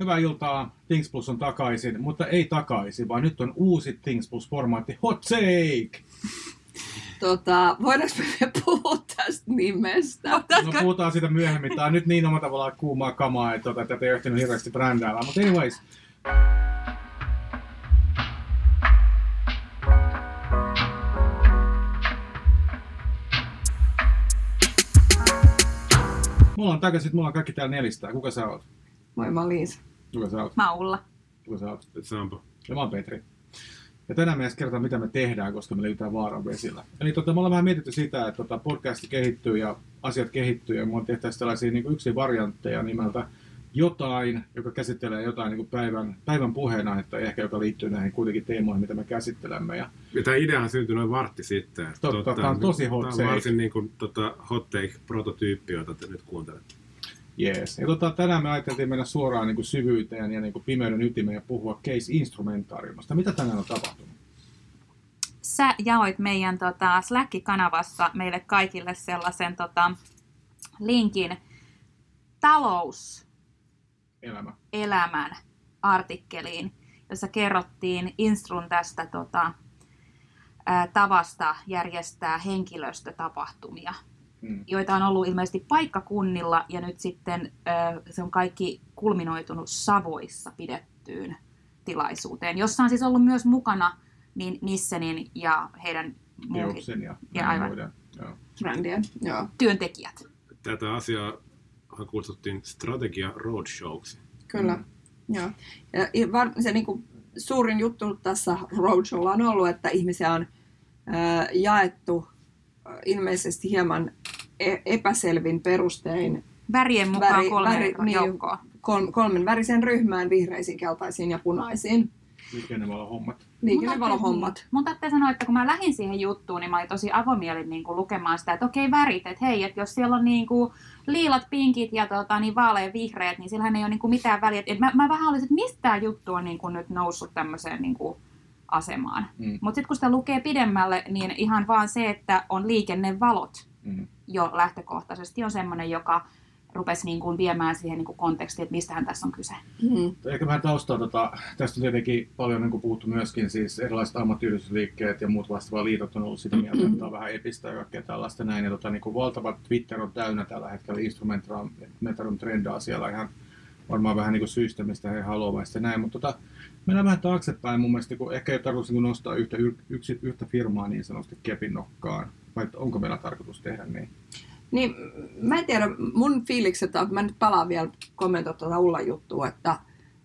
Hyvää iltaa. Things Plus on takaisin, mutta ei takaisin, vaan nyt on uusi Things Plus-formaatti Hot Take! Tota, voidaanko me puhua tästä nimestä? No puhutaan siitä myöhemmin. Tämä on nyt niin omalla tavallaan kuumaa kamaa, että tota, tätä ei ehtinyt hirveästi brändäällä. Mutta anyways, Mulla on takaisin, mulla on kaikki täällä nelistä. Kuka sä oot? Moi, mä oon Liisa. Kuka sä oot? Mä Ulla. Kuka sä oot? Sampo. Ja mä oon Petri. Ja tänään me edes kerrotaan, mitä me tehdään, koska me liitytään vaaran vesillä. Eli tota, me ollaan vähän mietitty sitä, että tota, podcast kehittyy ja asiat kehittyy ja me on tehtäisiin tällaisia niin yksi variantteja nimeltä jotain, joka käsittelee jotain niin kuin päivän, päivän puheenaihetta, ehkä joka liittyy näihin kuitenkin teemoihin, mitä me käsittelemme. Ja, Ja tämä idea on syntynyt noin vartti sitten. että Totta, tää on tosi hot Tämä on varsin niin kuin, tota, hot take prototyyppi, jota te nyt kuuntelette. Jees. Ja tota, tänään me ajateltiin mennä suoraan niin kuin syvyyteen ja niin kuin pimeyden ytimeen ja puhua case instrumentaariumasta. Mitä tänään on tapahtunut? Sä jaoit meidän tota, Slack-kanavassa meille kaikille sellaisen tota, linkin talouselämän Elämä. artikkeliin, jossa kerrottiin Instrun tästä tota, ää, tavasta järjestää henkilöstötapahtumia, Hmm. joita on ollut ilmeisesti paikkakunnilla ja nyt sitten se on kaikki kulminoitunut Savoissa pidettyyn tilaisuuteen, jossa on siis ollut myös mukana niin Nissenin ja heidän Teoksen ja, Ja aivan. muiden. Joo. Brändien, joo. työntekijät. Tätä asiaa kutsuttiin strategia roadshowksi. Kyllä. Mm. Joo. Ja var, se niinku, suurin juttu tässä roadshowlla on ollut, että ihmisiä on ää, jaettu ilmeisesti hieman epäselvin perustein Värien mukaan Väri- kolme väri- niin. joukkoa. kolmen värisen ryhmään, vihreisiin, keltaisiin ja punaisiin. Liikennevalohommat. Liikennevalohommat. Mun täytyy sanoa, että kun mä lähdin siihen juttuun, niin mä olin tosi avomielin niin kuin lukemaan sitä, että okei värit, että hei, että jos siellä on niin kuin liilat, pinkit ja tota, niin vaalean vihreät, niin sillähän ei ole niin kuin mitään väliä. Et mä, mä vähän olisin, että mistä tämä juttu on niin kuin nyt noussut tämmöiseen niin kuin asemaan. Mm. Mutta sitten kun sitä lukee pidemmälle, niin ihan vaan se, että on liikennevalot Mm. jo lähtökohtaisesti on semmoinen, joka rupesi niin kuin viemään siihen niin kuin kontekstiin, että mistähän tässä on kyse. Mm. Ehkä vähän taustaa, tota, tästä on tietenkin paljon niin kuin puhuttu myöskin, siis erilaiset ammattiyhdistysliikkeet ja muut vastaavat liitot on ollut sitä mieltä, että tämä on vähän epistä ja kaikkea tällaista näin. Ja tota, niin kuin valtava Twitter on täynnä tällä hetkellä instrumentarium trendaa siellä ihan varmaan vähän niin kuin syystä, mistä he haluavat ja näin. Mutta tota, mennään vähän taaksepäin mun mielestä, kun ehkä ei tarvitse niin kuin nostaa yhtä, yksi, yhtä firmaa niin sanotusti kepin nokkaan. Vai onko meillä tarkoitus tehdä niin? Niin, mä en tiedä, mun fiilikset, mä nyt palaan vielä kommentoida tuota Ullan juttua, että,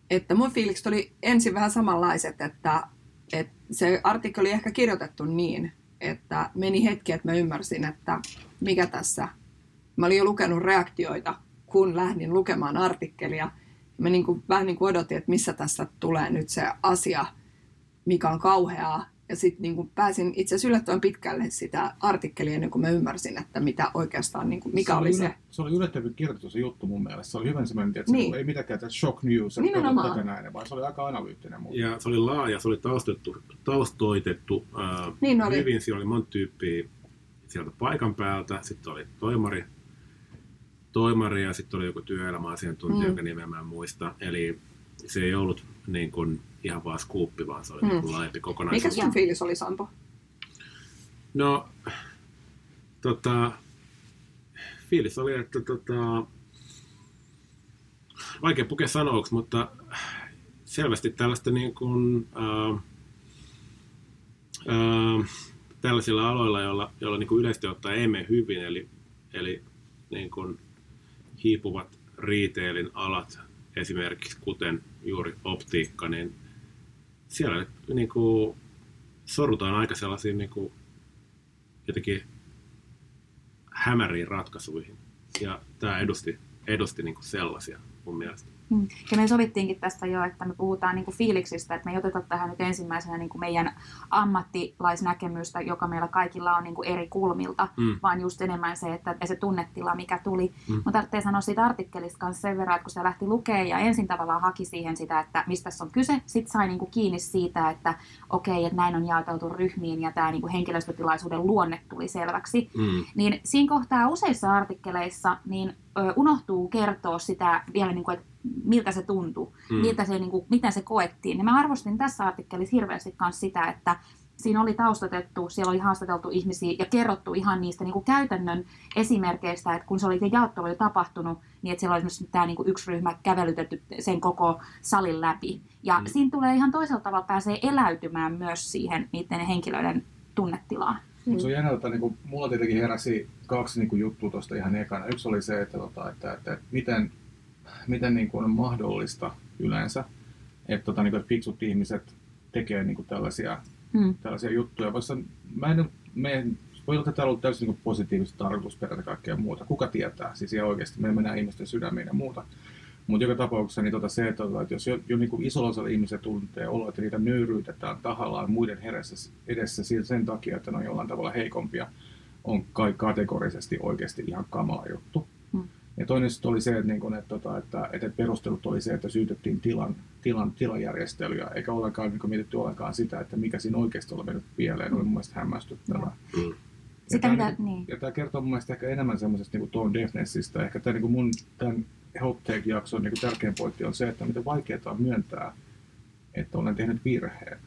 että mun fiilikset oli ensin vähän samanlaiset, että, että se artikkeli oli ehkä kirjoitettu niin, että meni hetki, että mä ymmärsin, että mikä tässä, mä olin jo lukenut reaktioita, kun lähdin lukemaan artikkelia. Mä niin kuin, vähän niin kuin odotin, että missä tässä tulee nyt se asia, mikä on kauheaa. Ja sitten niin pääsin itse asiassa yllättävän pitkälle sitä artikkelia ennen kuin mä ymmärsin, että mitä oikeastaan, niin kuin, mikä oli ylä- se. Se oli yllättävän kirjoitettu se juttu mun mielestä. Se oli hyvän semmoinen, että Niin. se ei mitenkään tätä shock news, että tätä näin, vaan se oli aika analyyttinen. Mutta... Ja se oli laaja, se oli taustoitettu, taustoitettu ää, Niin oli. hyvin. Siellä oli monta tyyppiä sieltä paikan päältä. Sitten oli toimari, toimari ja sitten oli joku työelämäasiantuntija, mm. jonka nimeä mä en muista. Eli se ei ollut niin kuin ihan vaan skuuppi, vaan se oli Mm. niin kuin laajempi kokonaisuus. Mikä sun fiilis oli, Sampo? No, tota, fiilis oli, että tota, vaikea pukea sanoiksi, mutta selvästi tällaista niin kuin, ää, ää, tällaisilla aloilla, joilla, joilla niin kuin yleisesti ottaen ei mene hyvin, eli, eli niin kuin hiipuvat retailin alat, esimerkiksi kuten juuri optiikka, niin siellä niin kuin sorrutaan aika sellaisiin niin kuin jotenkin hämäriin ratkaisuihin. Ja tämä edusti, edusti niin kuin sellaisia mun mielestä. Mm. Ja me sovittiinkin tästä jo, että me puhutaan niin kuin fiiliksistä, että me ei oteta tähän nyt ensimmäisenä niin kuin meidän ammattilaisnäkemystä, joka meillä kaikilla on niin kuin eri kulmilta, Mm. vaan just enemmän se, että se tunnetila, mikä tuli. Mm. Mutta tarvitsee sanoa siitä artikkelista kanssa sen verran, että kun se lähti lukemaan ja ensin tavallaan haki siihen sitä, että mistä tässä on kyse, sitten sai niin kuin kiinni siitä, että okei, että näin on jaoteltu ryhmiin ja tämä niin kuin henkilöstötilaisuuden luonne tuli selväksi. Mm. Niin siinä kohtaa useissa artikkeleissa niin ö, unohtuu kertoa sitä vielä, niin kuin, että miltä se tuntui, Mm. mm. miltä se, niin kuin, miten se koettiin. Ja mä arvostin tässä artikkelissa hirveästi myös sitä, että siinä oli taustatettu, siellä oli haastateltu ihmisiä ja kerrottu ihan niistä niin kuin käytännön esimerkkeistä, että kun se oli se jaotto oli tapahtunut, niin että siellä oli esimerkiksi tämä niin kuin yksi ryhmä kävelytetty sen koko salin läpi. Ja Mm. mm. siinä tulee ihan toisella tavalla pääsee eläytymään myös siihen niiden henkilöiden tunnetilaan. Mutta se on jännä, että niinku, mulla tietenkin heräsi kaksi niinku, juttua tuosta ihan ekana. Yksi oli se, että, tota, että, että, että miten, miten niinku, on mahdollista yleensä, että, tota, niinku, että fiksut ihmiset tekee niinku, tällaisia, Hmm. tällaisia juttuja. Vaikka mä en, me, voi olla, että täällä on täysin niinku, positiivista tarkoitusperät ja kaikkea muuta. Kuka tietää? Siis ihan oikeasti me mennään ihmisten sydämiin ja muuta. Mutta joka tapauksessa niin tota se, että, tota, että jos jo, jo niin kuin isolla osalla ihmisiä tuntee olo, että niitä nöyryytetään tahallaan muiden edessä, edessä sen takia, että ne on jollain tavalla heikompia, on kai kategorisesti oikeasti ihan kamala juttu. Mm. Ja toinen sitten oli se, että, niin kun, että, tota, että, että perustelut oli se, että syytettiin tilan, tilan, tilajärjestelyä, eikä ollenkaan niin kuin mietitty ollenkaan sitä, että mikä siinä oikeasti oli mennyt pieleen, oli mun mielestä hämmästyttävää. Mm. Sitä ja mitä, tämä, niin. ja tämä kertoo mun mielestä ehkä enemmän semmoisesta niin tone deafnessista. Ehkä tämä niin mun tämän Hot Take-jakson niin tärkein pointti on se, että miten vaikeaa on myöntää, että olen tehnyt virheen.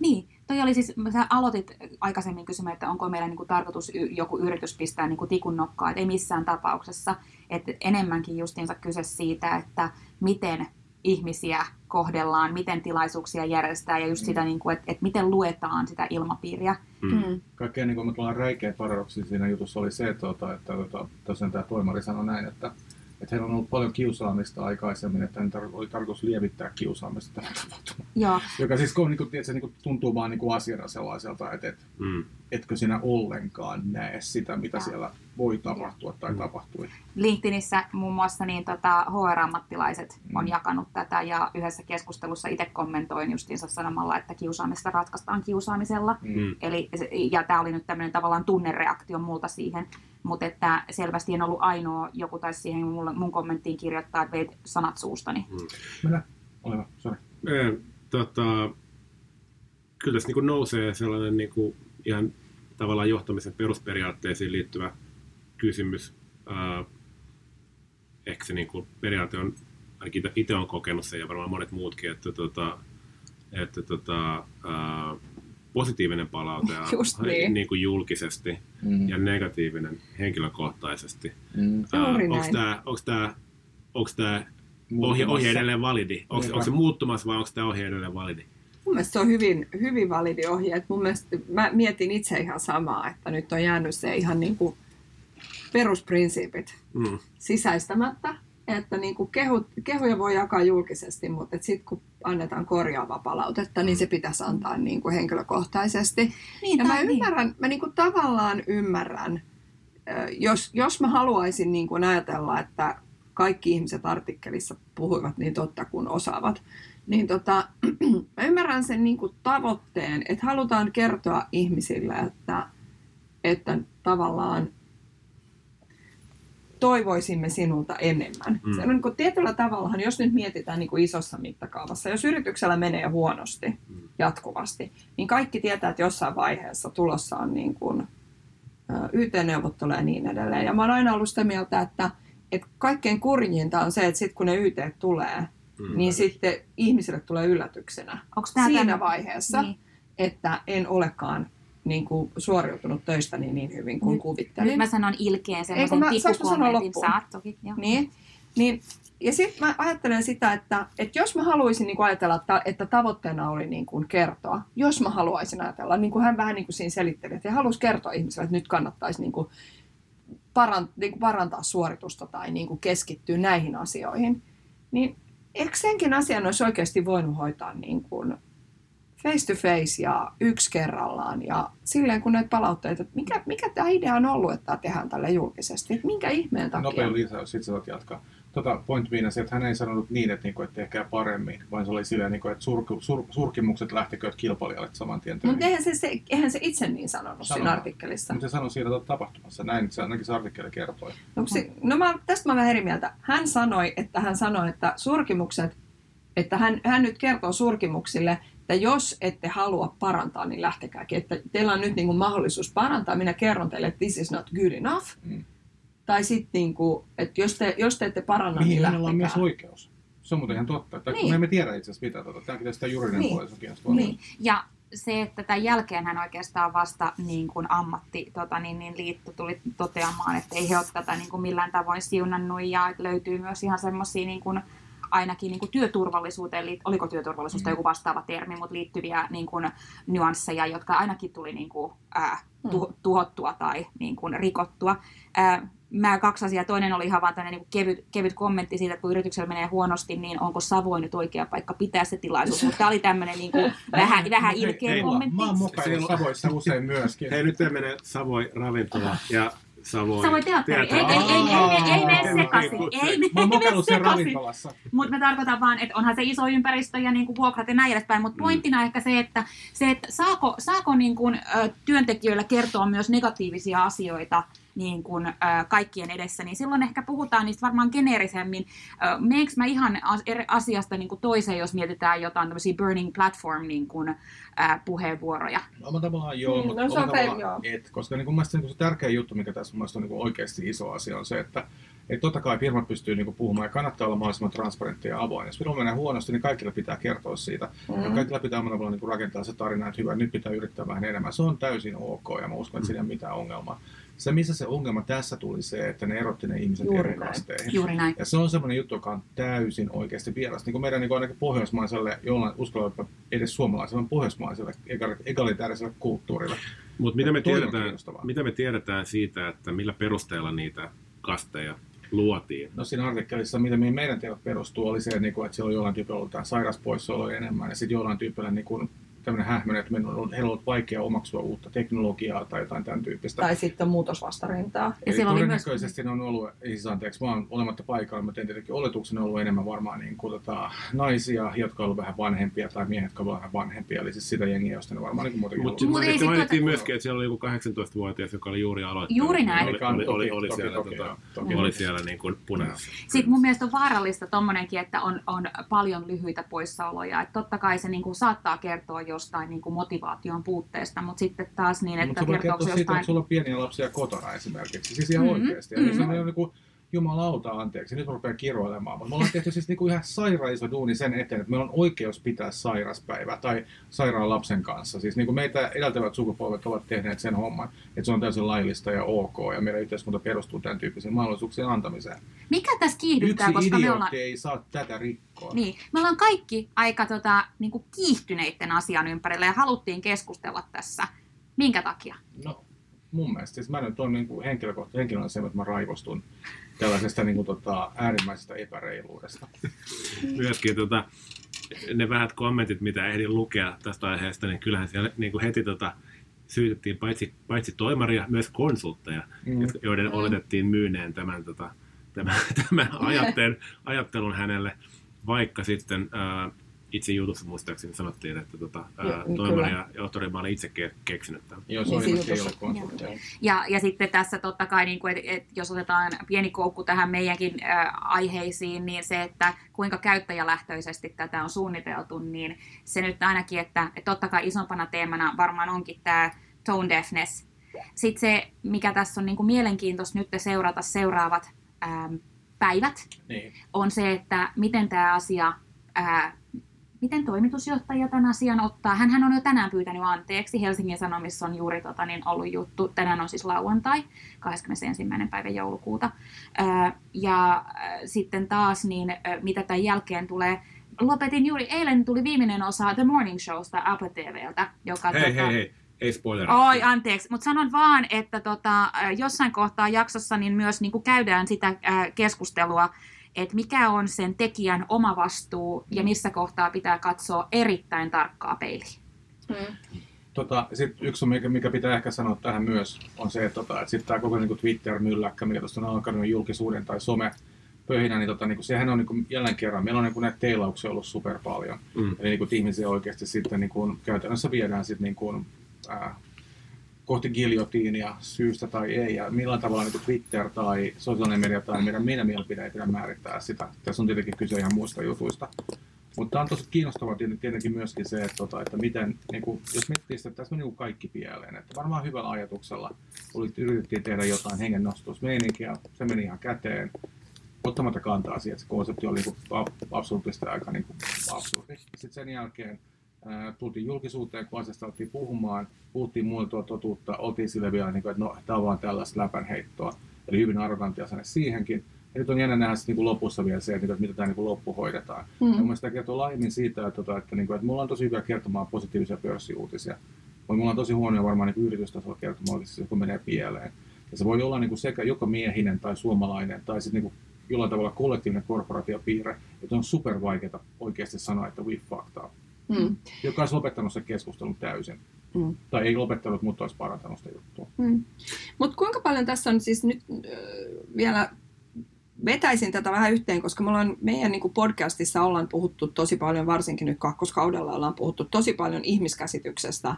Niin, toi oli siis, sä aloitit aikaisemmin kysymään, että onko meillä niinku tarkoitus y- joku yritys pistää niinku tikun nokkaan, että ei missään tapauksessa. Että enemmänkin justiinsa kyse siitä, että miten ihmisiä kohdellaan, miten tilaisuuksia järjestää ja just sitä, niinku, että, että miten luetaan sitä ilmapiiriä. Mm. Mm. Kaikkein niin kuin, räikeä paradoksi siinä jutussa oli se, että, tota, että, että tosiaan tämä toimari sanoi näin, että, että heillä on ollut paljon kiusaamista aikaisemmin, että tar- oli tarkoitus lievittää kiusaamista tällä tapahtumalla. Joo, Joka siis kun, niin kuin, tiedätkö, niin kuin, tuntuu vaan niin kuin asiana sellaiselta, että, että Mm. etkö sinä ollenkaan näe sitä, mitä Joo. siellä voi tapahtua tai Mm. tapahtui. LinkedInissä muun muassa niin tota, HR-ammattilaiset on Mm. jakanut tätä ja yhdessä keskustelussa itse kommentoin justiinsa sanomalla, että kiusaamista ratkaistaan kiusaamisella. Mm. Eli, ja tämä oli nyt tämmöinen tavallaan tunnereaktio multa siihen, mutta että selvästi en ollut ainoa, joku taisi siihen mulle, mun kommenttiin kirjoittaa, että veit sanat suustani. Mennä. Ole hyvä. Eh, tota, kyllä tässä niin nousee sellainen niin kuin ihan tavallaan johtamisen perusperiaatteisiin liittyvä kysymys. Ää, ehkä se niin kuin periaate on, ainakin itse olen kokenut sen ja varmaan monet muutkin, että, tota, että tota, ää, positiivinen palaute ja, niin. niin kuin julkisesti Mm. ja negatiivinen henkilökohtaisesti. Mm. Onko tämä, ohje, Muuttumassa. ohje edelleen validi? Onko, onko se muuttumassa vai onko tämä ohje edelleen validi? Mun mielestä se on hyvin, hyvin validi ohje. Et mun mielestä, mä mietin itse ihan samaa, että nyt on jäänyt se ihan niin kuin perusprinsiipit Mm. sisäistämättä. Että niin kuin kehu, kehuja voi jakaa julkisesti, mutta sitten kun annetaan korjaavaa palautetta, niin se pitäisi antaa niin kuin henkilökohtaisesti. Niin, Ja mä niin. ymmärrän, mä niin kuin tavallaan ymmärrän, jos, jos mä haluaisin niin kuin ajatella, että kaikki ihmiset artikkelissa puhuivat niin totta kuin osaavat, niin tota, mä ymmärrän sen niin kuin tavoitteen, että halutaan kertoa ihmisille, että, että tavallaan toivoisimme sinulta enemmän. Mm. Se on niin kuin tietyllä tavallahan, jos nyt mietitään niin kuin isossa mittakaavassa, jos yrityksellä menee huonosti Mm. jatkuvasti, niin kaikki tietää, että jossain vaiheessa tulossa on niin kuin, ö, YT-neuvotteluja ja niin edelleen. Ja mä oon aina ollut sitä mieltä, että, että kaikkein kurjinta on se, että sitten kun ne YT tulee, Mm. niin sitten ihmisille tulee yllätyksenä Onks tää siinä tämän- vaiheessa, Niin. että en olekaan niin kuin, suoriutunut töistäni niin hyvin kuin kuvittelin. Nyt mä sanon ilkeen Ei, semmoisen tikkukommentin. Saat toki, joo. Niin, niin ja sitten mä ajattelen sitä, että, että jos mä haluaisin niin kuin ajatella, että, että tavoitteena oli niin kuin kertoa, jos mä haluaisin ajatella, niin kuin hän vähän niin kuin siinä selitteli, että hän halusi kertoa ihmisille, että nyt kannattaisi niin kuin parantaa, niin kuin parantaa suoritusta tai niin kuin keskittyä näihin asioihin, niin eikö senkin asian olisi oikeasti voinut hoitaa niin kuin face to face ja yksi kerrallaan ja silleen kun näitä palautteita, että mikä, mikä tämä idea on ollut, että tämä tehdään tälle julkisesti, että minkä ihmeen takia. Nopea lisäys, sitten sä jatkaa. Tota, point being se, että hän ei sanonut niin, että, niinku, että tehkää paremmin, vaan se oli silleen, niinku, että surku, sur, surkimukset lähtikööt kilpailijalle saman tien Mutta eihän se, se, eihän se itse niin sanonut Sanoi. siinä artikkelissa. Mutta se sanoi siinä tapahtumassa, näin se ainakin se artikkeli kertoi. No, se, no mä, tästä mä olen vähän eri mieltä. Hän sanoi, että hän sanoi, että surkimukset, että hän, hän nyt kertoo surkimuksille, että jos ette halua parantaa, niin lähtekääkin. Että teillä on nyt niin kuin mahdollisuus parantaa. Minä kerron teille, että this is not good enough. Mm. Tai sitten, niin kuin, että jos te, jos te ette paranna, Mihin niin hänellä on myös lähtekää. oikeus. Se on muuten ihan totta. Että Niin. Me emme tiedä itse asiassa mitä. Tota. Tämäkin tästä juridinen Niin. niin. puoli on. Niin. Ja se, että tämän jälkeen hän oikeastaan vasta niin kuin ammatti tota, niin, niin liitto tuli toteamaan, että ei he ole tätä niin kuin millään tavoin siunannut ja että löytyy myös ihan semmoisia niin kuin, ainakin niin kuin työturvallisuuteen, liit- oliko työturvallisuus tai joku vastaava termi, mutta liittyviä niin kuin, nyansseja, jotka ainakin tuli niin kuin, ää, tu- tuhottua tai niin kuin, rikottua. Ää, mä kaksi asiaa. Toinen oli ihan vaan tämmöinen niin kevyt, kevyt kommentti siitä, että kun yrityksellä menee huonosti, niin onko Savoy nyt oikea paikka pitää se tilaisuus. Mutta tämä oli tämmöinen niin kuin, vähän, vähän ilkeä kommentti. Mä oon mokaillut Savoissa usein myöskin. Hei, nyt menee Savoi ravintola ja Savoi, Savoy teatteri. Ei, ei, ei, ei, ei, ei mene sekaisin. Ei mene sekaisin. Mutta mä tarkoitan vaan, että onhan se iso ympäristö ja niinku vuokrat ja näin edespäin, mutta pointtina ehkä se, että, se, että saako, saako niinku, työntekijöillä kertoa myös negatiivisia asioita niin kuin, ö, kaikkien edessä, niin silloin ehkä puhutaan niistä varmaan geneerisemmin. Meneekö mä ihan as- eri asiasta niin kuin toiseen, jos mietitään jotain tämmöisiä burning platform niin kuin, ö, puheenvuoroja? Oma tavallaan joo, Mm, mutta no se on tavallaan et. Koska niin mun mielestä niin se tärkeä juttu, mikä tässä mun mielestä on niin oikeasti iso asia, on se, että et totta kai firmat pystyy niin puhumaan ja kannattaa olla mahdollisimman transparentti ja avoin. Jos firma menee huonosti, niin kaikilla pitää kertoa siitä. Mm. Ja kaikilla pitää omalla tavalla niin rakentaa se tarina, että hyvä, nyt pitää yrittää vähän enemmän. Se on täysin ok ja mä uskon, että siinä ei ole mitään ongelmaa. Se, missä se ongelma tässä tuli se, että ne erotti ne ihmiset Juuri eri näin. kasteihin. Juuri näin. Ja se on semmoinen juttu, joka on täysin oikeasti vieras. Niin kuin meidän niin kuin ainakin pohjoismaiselle, jollain uskalla edes suomalaiselle, pohjoismaiselle egali- egalitääriselle kulttuurille. Mutta mitä, me tiedetään, mitä me tiedetään siitä, että millä perusteella niitä kasteja luotiin? No siinä artikkelissa, mitä meidän tiedot perustuu, oli se, että, niinku, että siellä on jollain tyypillä ollut sairauspoissaoloja enemmän, ja sitten jollain tyypillä niin tämmöinen hähmäinen, että meillä on ollut, vaikea omaksua uutta teknologiaa tai jotain tämän tyyppistä. Tai sitten muutosvastarintaa. Ja Eli siellä oli myös- todennäköisesti ne on ollut, ei siis anteeksi, vaan olematta paikalla, mutta tietenkin oletuksena on ollut enemmän varmaan niin kuin, tota, naisia, jotka ollut vähän vanhempia, tai miehet, jotka ovat vähän vanhempia, eli siis sitä jengiä, josta ne varmaan niin muutenkin Mutta. Mut mainittiin tuota- myöskin, että siellä oli joku 18-vuotias, joka oli juuri aloittanut. Juuri näin. Oli, oli, oli, oli, toki, siellä, toki, tota, toki. oli siellä niin kuin punaisessa. Sitten mun mielestä on vaarallista tommonenkin, että on, on paljon lyhyitä poissaoloja. Et totta kai se niinku saattaa kertoa jostain niinku motivaation puutteesta, mutta sitten taas niin, Mutta että kertooko kertoa se siitä, jostain... että sulla on pieniä lapsia kotona esimerkiksi. Siis ihan Mhm, mm-hmm. oikeasti. Ja mhm. mm-hmm. on niin kuin, jumalauta anteeksi, nyt mä rupean kiroilemaan. Mutta me ollaan tehty siis niin kuin ihan sairaan iso duuni sen eteen, että meillä on oikeus pitää sairaspäivä tai sairaan lapsen kanssa. Siis niin kuin meitä edeltävät sukupolvet ovat tehneet sen homman, että se on täysin laillista ja ok. Ja meidän yhteiskunta perustuu tämän tyyppisiin mahdollisuuksien antamiseen. Mikä tässä Yksi kiihdyttää, koska me ollaan... ei saa tätä rikkoa. Niin, me ollaan kaikki aika tota, niinku kiihtyneiden asian ympärillä ja haluttiin keskustella tässä. Minkä takia? No, mun mielestä. Siis mä nyt on niin henkilökohtaisesti henkilönä se, että mä raivostun tällaisesta niin kuin, tota, äärimmäisestä epäreiluudesta. myöskin tota, ne vähät kommentit, mitä ehdin lukea tästä aiheesta, niin kyllähän siellä niin kuin heti tota, syytettiin paitsi, paitsi toimaria, myös konsultteja, Mm. mm. joiden mm. oletettiin myyneen tämän, tota, tämän, tämän ajattelun, ajattelun hänelle, vaikka sitten ää, itse jutussa muistaakseni sanottiin, että tota, ää, niin toimari ja johtori mä olin itse ke- keksinyt tämän. Joo, se Niin konsultteja. Ja, ja sitten tässä totta kai, niin kuin, et, et, jos otetaan pieni koukku tähän meidänkin ä, aiheisiin, niin se, että kuinka käyttäjälähtöisesti tätä on suunniteltu, niin se nyt ainakin, että, että totta kai isompana teemana varmaan onkin tämä tone deafness. Sitten se, mikä tässä on niin kuin mielenkiintoista nyt seurata seuraavat äm, päivät, Niin. on se, että miten tämä asia, ää, miten toimitusjohtaja tämän asian ottaa. Hänhän on jo tänään pyytänyt anteeksi. Helsingin Sanomissa on juuri tota, niin ollut juttu. Tänään on siis lauantai, 21. päivä joulukuuta. Ja sitten taas, niin mitä tämän jälkeen tulee, lopetin juuri, eilen tuli viimeinen osa The Morning Showsta Apple TVltä, joka Hei, tota, hei, hei, ei spoileraa. Oi, anteeksi, mutta sanon vaan, että tota, jossain kohtaa jaksossa niin myös niin kuin käydään sitä äh, keskustelua, että mikä on sen tekijän oma vastuu ja missä kohtaa pitää katsoa erittäin tarkkaa peiliin. Mm. Tota, sit yksi, on, mikä, mikä pitää ehkä sanoa tähän myös, on se, että, tota, että sitten tämä koko niin Twitter-mylläkkä, mikä tuosta on alkanut julkisuuden tai some pöhinä, niin, tota, niin kuin, sehän on niin kuin, jälleen kerran, meillä on niin kuin, näitä teilauksia ollut super paljon. Mm. Eli niin kuin, ihmisiä oikeasti sitten niin kuin, käytännössä viedään sitten niin kuin, ää, kohti giljotiinia syystä tai ei, ja millä tavalla niin kuin Twitter tai sosiaalinen media tai meidän, meidän mielipide ei pidä määrittää sitä. Tässä on tietenkin kyse ihan muista jutuista. Mutta tämä on tosi kiinnostavaa tieten- tietenkin myöskin se, että, tota, että miten, niin kuin, jos miettii sitä, että tässä meni niin kuin kaikki pieleen. Että varmaan hyvällä ajatuksella oli, yritettiin tehdä jotain hengennostusmeininkiä, se meni ihan käteen. ottamatta kantaa siihen, että se konsepti oli niin absoluuttisesti aika niin kuin absurdi. Sitten sen jälkeen tultiin julkisuuteen, kun asiasta alettiin puhumaan, puhuttiin muuta totuutta, oltiin sille vielä, niin kuin, että no, tämä on vaan tällaista läpänheittoa, eli hyvin arrogantti asenne siihenkin. Ja nyt on jännä nähdä niin kuin lopussa vielä se, että miten tämä niin kuin loppu hoidetaan. Mm. Ja mun mielestä tämä kertoo laajemmin siitä, että, että, että, niin kuin, että mulla on tosi hyviä kertomaan positiivisia pörssiuutisia. Mutta mulla on tosi huonoja varmaan niin yritystasolla kertomaan, kun menee pieleen. Ja se voi olla niin kuin sekä joko miehinen tai suomalainen tai sitten niin kuin jollain tavalla kollektiivinen korporaatiopiirre, että on super vaikeaa oikeasti sanoa, että we fucked up. Mm. Joka olisi lopettanut sen keskustelun täysin. Mm. Tai ei lopettanut, mutta olisi parantanut sitä juttua. Mm. Mutta kuinka paljon tässä on siis nyt äh, vielä vetäisin tätä vähän yhteen, koska me ollaan, meidän niin podcastissa ollaan puhuttu tosi paljon, varsinkin nyt kakkoskaudella ollaan puhuttu tosi paljon ihmiskäsityksestä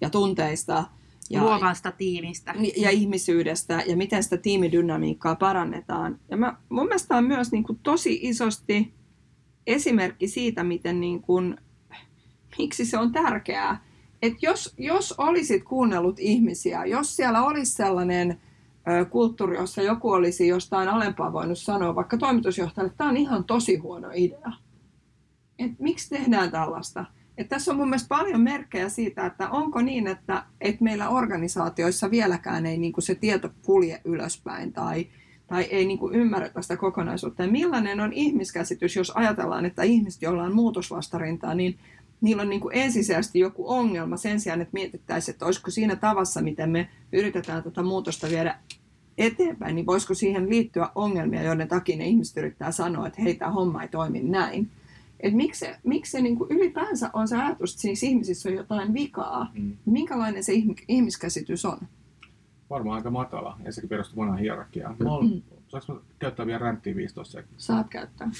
ja tunteista. Ja, Luovasta tiimistä. Ja ihmisyydestä ja miten sitä tiimidynamiikkaa parannetaan. Ja mä, mun mielestä on myös niin kuin tosi isosti esimerkki siitä, miten niin kuin, miksi se on tärkeää. Että jos, jos olisit kuunnellut ihmisiä, jos siellä olisi sellainen kulttuuri, jossa joku olisi jostain alempaa voinut sanoa, vaikka toimitusjohtajalle, että tämä on ihan tosi huono idea. Et miksi tehdään tällaista? Et tässä on mun mielestä paljon merkkejä siitä, että onko niin, että, että meillä organisaatioissa vieläkään ei niin kuin se tieto kulje ylöspäin tai, tai ei niin kuin ymmärretä sitä kokonaisuutta. Ja millainen on ihmiskäsitys, jos ajatellaan, että ihmiset, joilla on muutosvastarintaa, niin niillä on niin kuin ensisijaisesti joku ongelma sen sijaan, että mietittäisiin, että olisiko siinä tavassa, miten me yritetään tätä muutosta viedä eteenpäin, niin voisiko siihen liittyä ongelmia, joiden takia ne ihmiset yrittää sanoa, että hei, tämä homma ei toimi näin. Että miksi miksi se niin kuin ylipäänsä on se ajatus, että siinä ihmisissä on jotain vikaa. Mm. Minkälainen se ihmiskäsitys on? Varmaan aika matala, ja sekin perustuu vanhaan hierarkiaan. Mm. Saanko käyttää vielä ränttiä 15 sekuntia? Saat käyttää.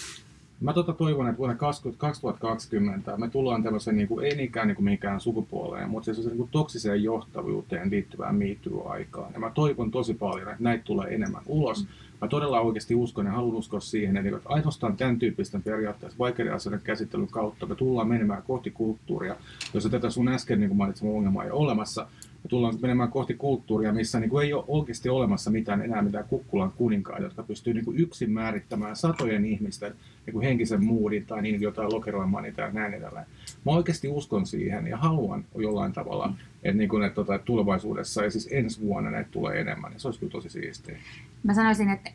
Mä tota toivon, että vuonna 2020 me tullaan tämmöisen, niin kuin, ei niinkään niin kuin mihinkään sukupuoleen, mutta se niin kuin toksiseen johtavuuteen liittyvään miittyy-aikaan. Ja mä toivon tosi paljon, että näitä tulee enemmän ulos. Mä todella oikeasti uskon ja haluan uskoa siihen, että ainoastaan tämän tyyppisten periaatteessa vaikeiden asioiden käsittelyn kautta me tullaan menemään kohti kulttuuria, jossa tätä sun äsken niin mainitsema ongelmaa ei ole olemassa, tullaan menemään kohti kulttuuria, missä niin kuin ei ole oikeasti olemassa mitään enää mitään kukkulan kuninkaa, jotka pystyy niin kuin yksin määrittämään satojen ihmisten niin kuin henkisen muudin tai niin jotain lokeroimaan niitä ja näin edelleen. Mä oikeasti uskon siihen ja haluan jollain tavalla, että, niin kuin, että, tota, tulevaisuudessa ja siis ensi vuonna näitä tulee enemmän. Ja se olisi kyllä tosi siistiä. Mä sanoisin, että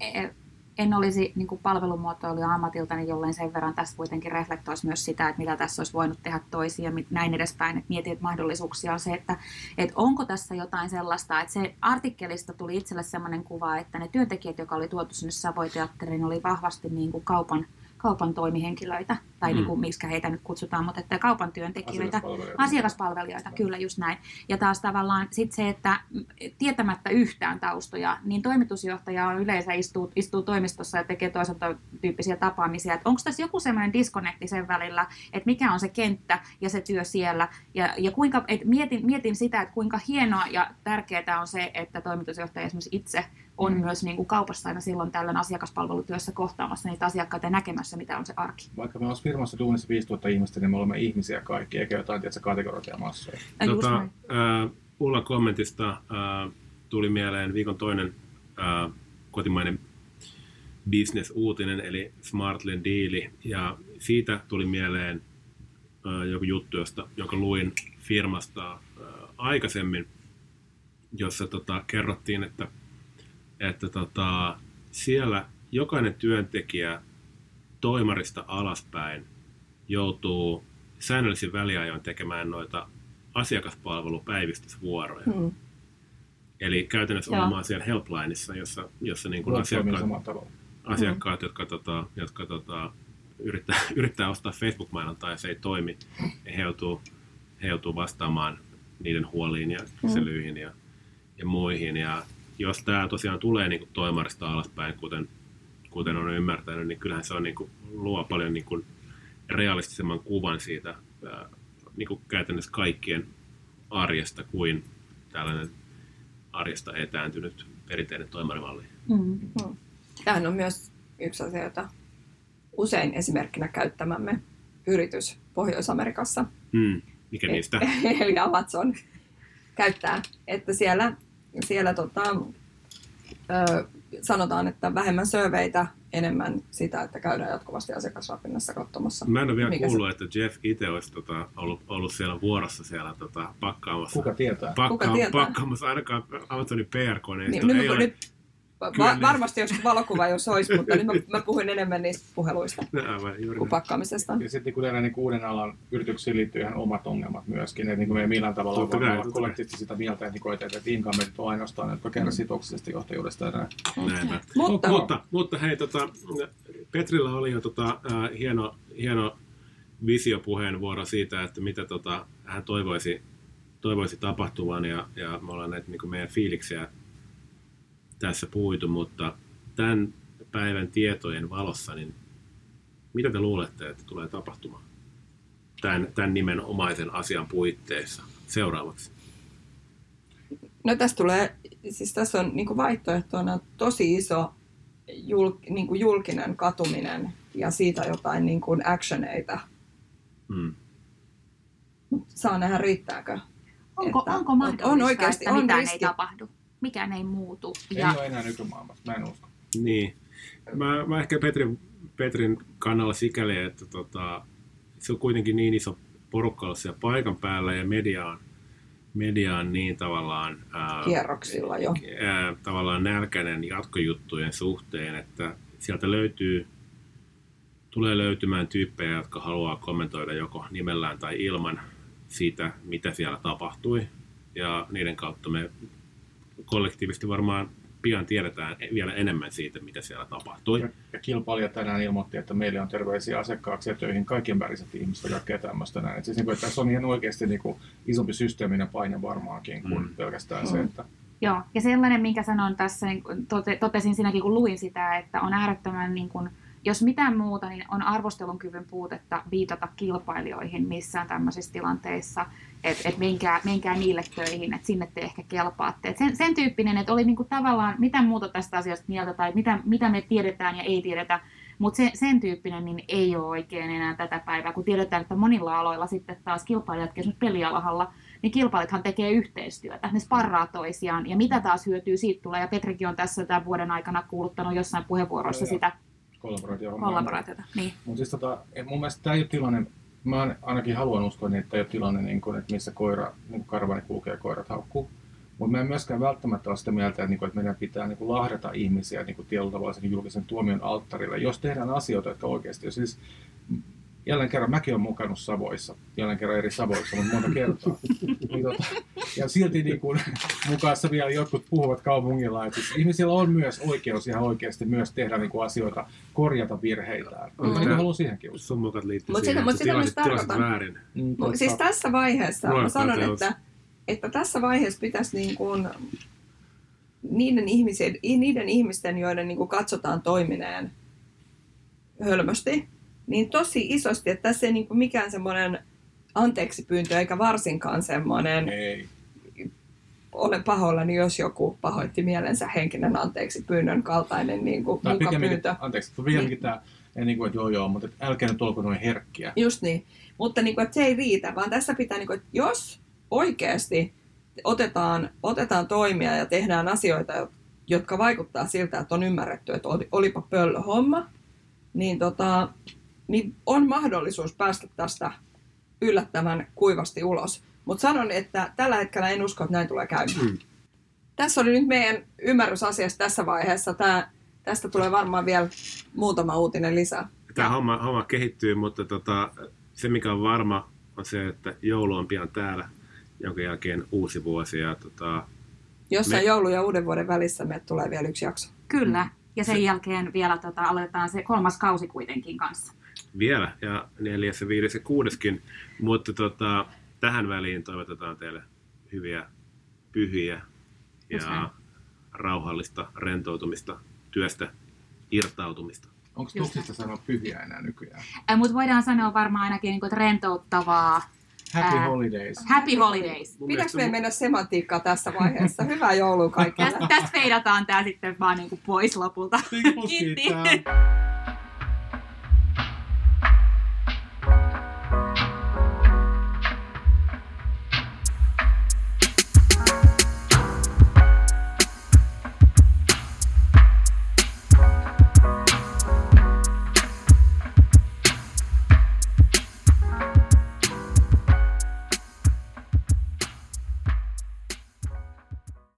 en olisi niin kuin palvelumuotoilija ammatiltani, jolleen sen verran tässä kuitenkin reflektoisi myös sitä, että mitä tässä olisi voinut tehdä toisin ja näin edespäin. Että mietin, että mahdollisuuksia on se, että, että onko tässä jotain sellaista, että se artikkelista tuli itselle sellainen kuva, että ne työntekijät, jotka oli tuotu sinne Savoiteatteriin, oli vahvasti niin kuin kaupan kaupan toimihenkilöitä, tai mm. niin kuin, miksi heitä nyt kutsutaan, mutta että kaupan työntekijöitä, asiakaspalvelijoita, asiakaspalvelijoita kyllä just näin. Ja taas tavallaan sit se, että tietämättä yhtään taustoja, niin toimitusjohtaja on yleensä istuu, istuu toimistossa ja tekee toisaalta tyyppisiä tapaamisia. Että onko tässä joku sellainen disconnecti sen välillä, että mikä on se kenttä ja se työ siellä, ja, ja kuinka, et mietin, mietin sitä, että kuinka hienoa ja tärkeää on se, että toimitusjohtaja esimerkiksi itse on mm. myös niin kuin kaupassa aina silloin tällöin asiakaspalvelutyössä kohtaamassa niitä asiakkaita ja näkemässä, mitä on se arki. Vaikka me olisi firmassa duunissa 5000 ihmistä, niin me olemme ihmisiä kaikki, eikä jotain tietysti kategorisia massoja. Tota, äh, Ulla kommentista äh, tuli mieleen viikon toinen äh, kotimainen business-uutinen, eli Smartlen diili, ja siitä tuli mieleen äh, joku juttu, josta, jonka luin firmasta äh, aikaisemmin, jossa tota, kerrottiin, että että tota, siellä jokainen työntekijä toimarista alaspäin joutuu säännöllisin väliajoin tekemään noita asiakaspalvelupäivystysvuoroja. Hmm. Eli käytännössä Joo. olemaan siellä helplineissa, jossa, jossa niin kuin asiakkaat, asiakkaat, jotka, tota, jotka tota, yrittää, yrittää ostaa Facebook-mainontaa ja se ei toimi, niin he joutuu, he joutuu vastaamaan niiden huoliin ja hmm. kyselyihin mm. ja, ja muihin. Ja jos tämä tosiaan tulee niin kuin toimarista alaspäin, kuten, kuten on ymmärtänyt, niin kyllähän se on, niin kuin, luo paljon niin kuin realistisemman kuvan siitä ää, niin kuin käytännössä kaikkien arjesta kuin tällainen arjesta etääntynyt perinteinen toimarimalli. Mm-hmm. Tämähän on myös yksi asia, jota usein esimerkkinä käyttämämme yritys Pohjois-Amerikassa. Mm. Mikä niistä? Eli Amazon käyttää, että siellä siellä tota, ö, sanotaan, että vähemmän surveitä enemmän sitä, että käydään jatkuvasti asiakasrapinnassa katsomassa. Mä en ole vielä kuullut, että Jeff itse olisi tota, ollut, ollut siellä vuorossa siellä tota, pakkaamassa. Kuka tietää? pakkaa- Kuka tietää? pakkaamassa ainakaan Amazonin PR-koneisto. Niin, ei nyt, ole, nyt, va- niin. varmasti jos valokuva jos olisi, mutta nyt mä, mä puhuin enemmän niistä puheluista kuin näin. pakkaamisesta. Ja sitten kun teillä niin uuden alan yrityksiin liittyy ihan omat ongelmat myöskin, että niin kuin me ei millään tavalla Totta voi olla kollektiivisesti sitä mieltä, että, niin että, että incumbent on ainoastaan, jotka kärsii toksisesta johtajuudesta ja näin. Näinpä. Mutta, Mutta, mutta hei, tota, Petrillä oli jo tota, äh, hieno, hieno visiopuheenvuoro siitä, että mitä tota, hän toivoisi, toivoisi tapahtuvan ja, ja me ollaan näitä niin meidän fiiliksiä tässä puitu, mutta tämän päivän tietojen valossa, niin mitä te luulette, että tulee tapahtumaan tämän, tämän nimenomaisen asian puitteissa seuraavaksi? no tässä tulee, siis tässä on niin vaihtoehtona tosi iso jul, niin kuin julkinen katuminen ja siitä jotain niin kuin actioneita. Hmm. Saa nähdä riittääkö. Onko, Että onko on- mahdollista, on oikeasti- että on mitään riski. ei tapahdu? Mikään ei muutu. Ei Ja ole enää nykymaailmassa, mä en usko. Niin. Mä, mä ehkä Petrin, Petrin kannalla sikäli, että tota, se on kuitenkin niin iso porukka ollut siellä paikan päällä ja media on, media on niin tavallaan, ää, Kierroksilla jo. ää, tavallaan nälkäinen jatkojuttujen suhteen, että sieltä löytyy, tulee löytymään tyyppejä, jotka haluaa kommentoida joko nimellään tai ilman siitä, mitä siellä tapahtui. Ja niiden kautta me kollektiivisesti varmaan pian tiedetään vielä enemmän siitä, mitä siellä tapahtui. Ja, ja kilpailija tänään ilmoitti, että meille on terveisiä asiakkaaksi ja töihin kaikkien väriset ihmiset ja kaikkea tämmöistä näin. Et siis niin kuin, että tässä on ihan oikeasti niin kuin isompi systeeminen paine varmaankin kuin Mm. pelkästään se, että Joo, ja sellainen, minkä sanon tässä, niin tote, totesin sinäkin, kun luin sitä, että on äärettömän, niin kuin, jos mitään muuta, niin on arvostelun kyvyn puutetta viitata kilpailijoihin missään tämmöisissä tilanteissa, että et menkää, menkää niille töihin, että sinne te ehkä kelpaatte. Et sen, sen tyyppinen, että oli niin kuin tavallaan mitä muuta tästä asiasta mieltä tai mitä, mitä me tiedetään ja ei tiedetä, mutta se, sen tyyppinen niin ei ole oikein enää tätä päivää, kun tiedetään, että monilla aloilla sitten taas kilpailijat, esimerkiksi pelialahalla, niin kilpailijathan tekee yhteistyötä, ne sparraa toisiaan, ja mitä taas hyötyä siitä tulee, ja Petrikin on tässä tämän vuoden aikana kuuluttanut jossain puheenvuorossa sitä kollaboraatio kollaboraatiota. Niin. Mutta siis tota, mun mielestä tämä ei ole tilanne, mä ain- ainakin haluan uskoa, niin, että tämä ei ole tilanne, niin kun, että missä koira, niin kuin karvani kulkee ja koirat haukkuu. Mutta mä en myöskään välttämättä ole sitä mieltä, että, niin kuin, että meidän pitää niin kuin, lahdata ihmisiä niin kuin, tietyllä tavalla sen julkisen tuomion alttarille, jos tehdään asioita, jotka oikeasti, jos siis jälleen kerran mäkin olen mukannut Savoissa, jälleen kerran eri Savoissa, mutta monta kertaa. niin, tota, ja silti niin kuin, mukaassa vielä jotkut puhuvat kaupungilla, että siis ihmisillä on myös oikeus ihan oikeasti myös tehdä niin kuin asioita, korjata virheitään. Mm. Mä niin haluan siihenkin uskoa. Summukat liittyy Mut siihen, sitä- mut että sitä tilasit, tilasit tarkoitan. väärin. Mm, Mut totta. siis tässä vaiheessa mä sanon, teos. että, että tässä vaiheessa pitäisi niin kuin niiden, ihmisen, niiden ihmisten, joiden niin kuin katsotaan toimineen hölmösti, niin tosi isosti, että tässä ei niin kuin mikään semmoinen anteeksi pyyntö eikä varsinkaan semmoinen Ei. olen pahoillani, jos joku pahoitti mielensä henkinen anteeksi pyynnön kaltainen niin kuin Tai pikemminkin, mukapyyntö. anteeksi, pikemminkin tämä, ei niin kuin, että joo joo, mutta älkää nyt olko noin herkkiä. Just niin. Mutta niin kuin, että se ei riitä, vaan tässä pitää, niin kuin, että jos oikeasti otetaan, otetaan toimia ja tehdään asioita, jotka vaikuttaa siltä, että on ymmärretty, että oli- olipa pöllö homma, niin, tota, niin on mahdollisuus päästä tästä yllättävän kuivasti ulos. Mutta sanon, että tällä hetkellä en usko, että näin tulee käymään. Mm. Tässä oli nyt meidän ymmärrys asiasta tässä vaiheessa. Tää, tästä tulee varmaan vielä muutama uutinen lisää. Tämä homma, homma kehittyy, mutta tota, se mikä on varma on se, että joulu on pian täällä, jonka jälkeen uusi vuosi. Ja tota, Jossain Me- joulu- ja uuden vuoden välissä me tulee vielä yksi jakso. Kyllä. Ja sen jälkeen vielä tota, aloitetaan se kolmas kausi kuitenkin kanssa. Vielä, ja neljäs ja viides ja kuudeskin. Mutta tota, tähän väliin toivotetaan teille hyviä pyhiä ja näin. rauhallista rentoutumista, työstä irtautumista. Onko tuksista sanoa pyhiä enää nykyään? Mutta voidaan sanoa varmaan ainakin niin kuin, että rentouttavaa. Happy Ää. holidays. Happy holidays. Pitääkö meidän mennä semantiikkaa tässä vaiheessa? Hyvää joulua kaikille. Tästä, tästä feidataan tämä sitten vaan niin kuin pois lopulta. Kiitti. kiitos.